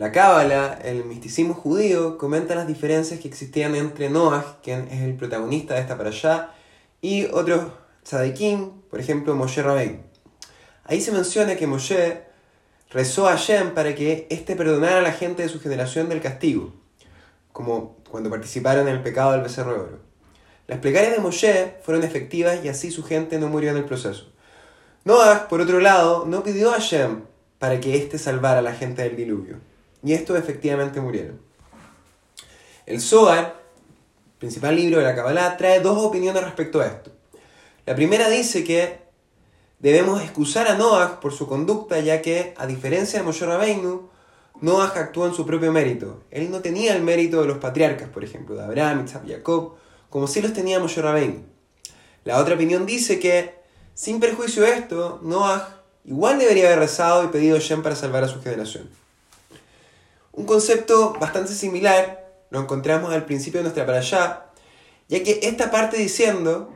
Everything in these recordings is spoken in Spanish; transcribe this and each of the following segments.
La Cábala, el misticismo judío, comenta las diferencias que existían entre Noah, quien es el protagonista de esta para allá, y otros tzadikim, por ejemplo Moshe Rabbein. Ahí se menciona que Moshe rezó a Hashem para que éste perdonara a la gente de su generación del castigo, como cuando participaron en el pecado del becerro de oro. Las plegarias de Moshe fueron efectivas y así su gente no murió en el proceso. Noah, por otro lado, no pidió a Hashem para que éste salvara a la gente del diluvio. Y estos efectivamente murieron. El Zohar, principal libro de la Kabbalah, trae dos opiniones respecto a esto. La primera dice que debemos excusar a Noah por su conducta, ya que, a diferencia de Moshe Rabbeinu, Noah actuó en su propio mérito. Él no tenía el mérito de los patriarcas, por ejemplo, de Abraham, Isaac Jacob, como sí los tenía Moshe Rabbeinu. La otra opinión dice que sin perjuicio de esto, Noah igual debería haber rezado y pedido a Shem para salvar a su generación. Un concepto bastante similar lo encontramos al principio de nuestra parashá, ya que esta parte diciendo,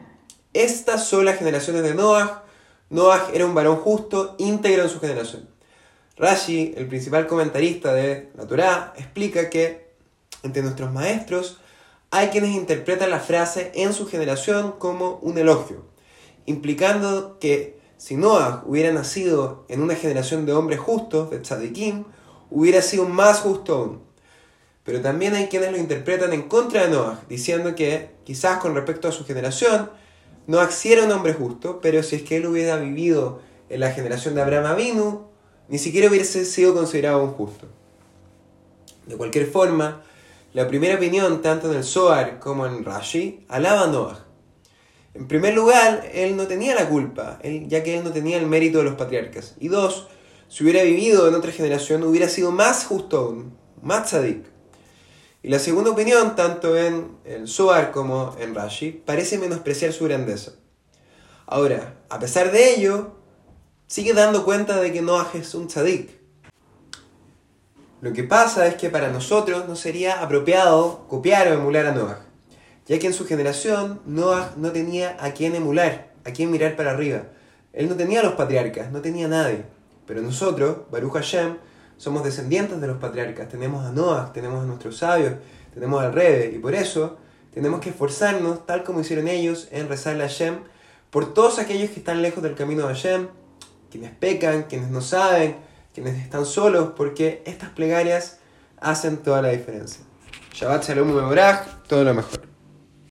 estas son las generaciones de Noah, Noah era un varón justo, íntegro en su generación. Rashi, el principal comentarista de la Torá, explica que entre nuestros maestros hay quienes interpretan la frase en su generación como un elogio implicando que si Noah hubiera nacido en una generación de hombres justos, de tzadikim, hubiera sido más justo aún. Pero también hay quienes lo interpretan en contra de Noah, diciendo que quizás con respecto a su generación, Noah sí era un hombre justo, pero si es que él hubiera vivido en la generación de Abraham Avinu, ni siquiera hubiese sido considerado un justo. De cualquier forma, la primera opinión, tanto en el Zohar como en Rashi, alaba a Noah. En primer lugar, él no tenía la culpa, ya que él no tenía el mérito de los patriarcas. Y dos, si hubiera vivido en otra generación, hubiera sido más justo más tzadik. Y la segunda opinión, tanto en el Zohar como en Rashi, parece menospreciar su grandeza. Ahora, a pesar de ello, sigue dando cuenta de que Noah es un tzadik. Lo que pasa es que para nosotros no sería apropiado copiar o emular a Noah ya que en su generación Noah no tenía a quién emular, a quién mirar para arriba. Él no tenía a los patriarcas, no tenía nadie. Pero nosotros, Baruch Hashem, somos descendientes de los patriarcas. Tenemos a Noah, tenemos a nuestros sabios, tenemos al Rebe. Y por eso tenemos que esforzarnos, tal como hicieron ellos, en rezarle a Hashem por todos aquellos que están lejos del camino de Hashem, quienes pecan, quienes no saben, quienes están solos, porque estas plegarias hacen toda la diferencia. Shabbat Shalom Mevorach, todo lo mejor.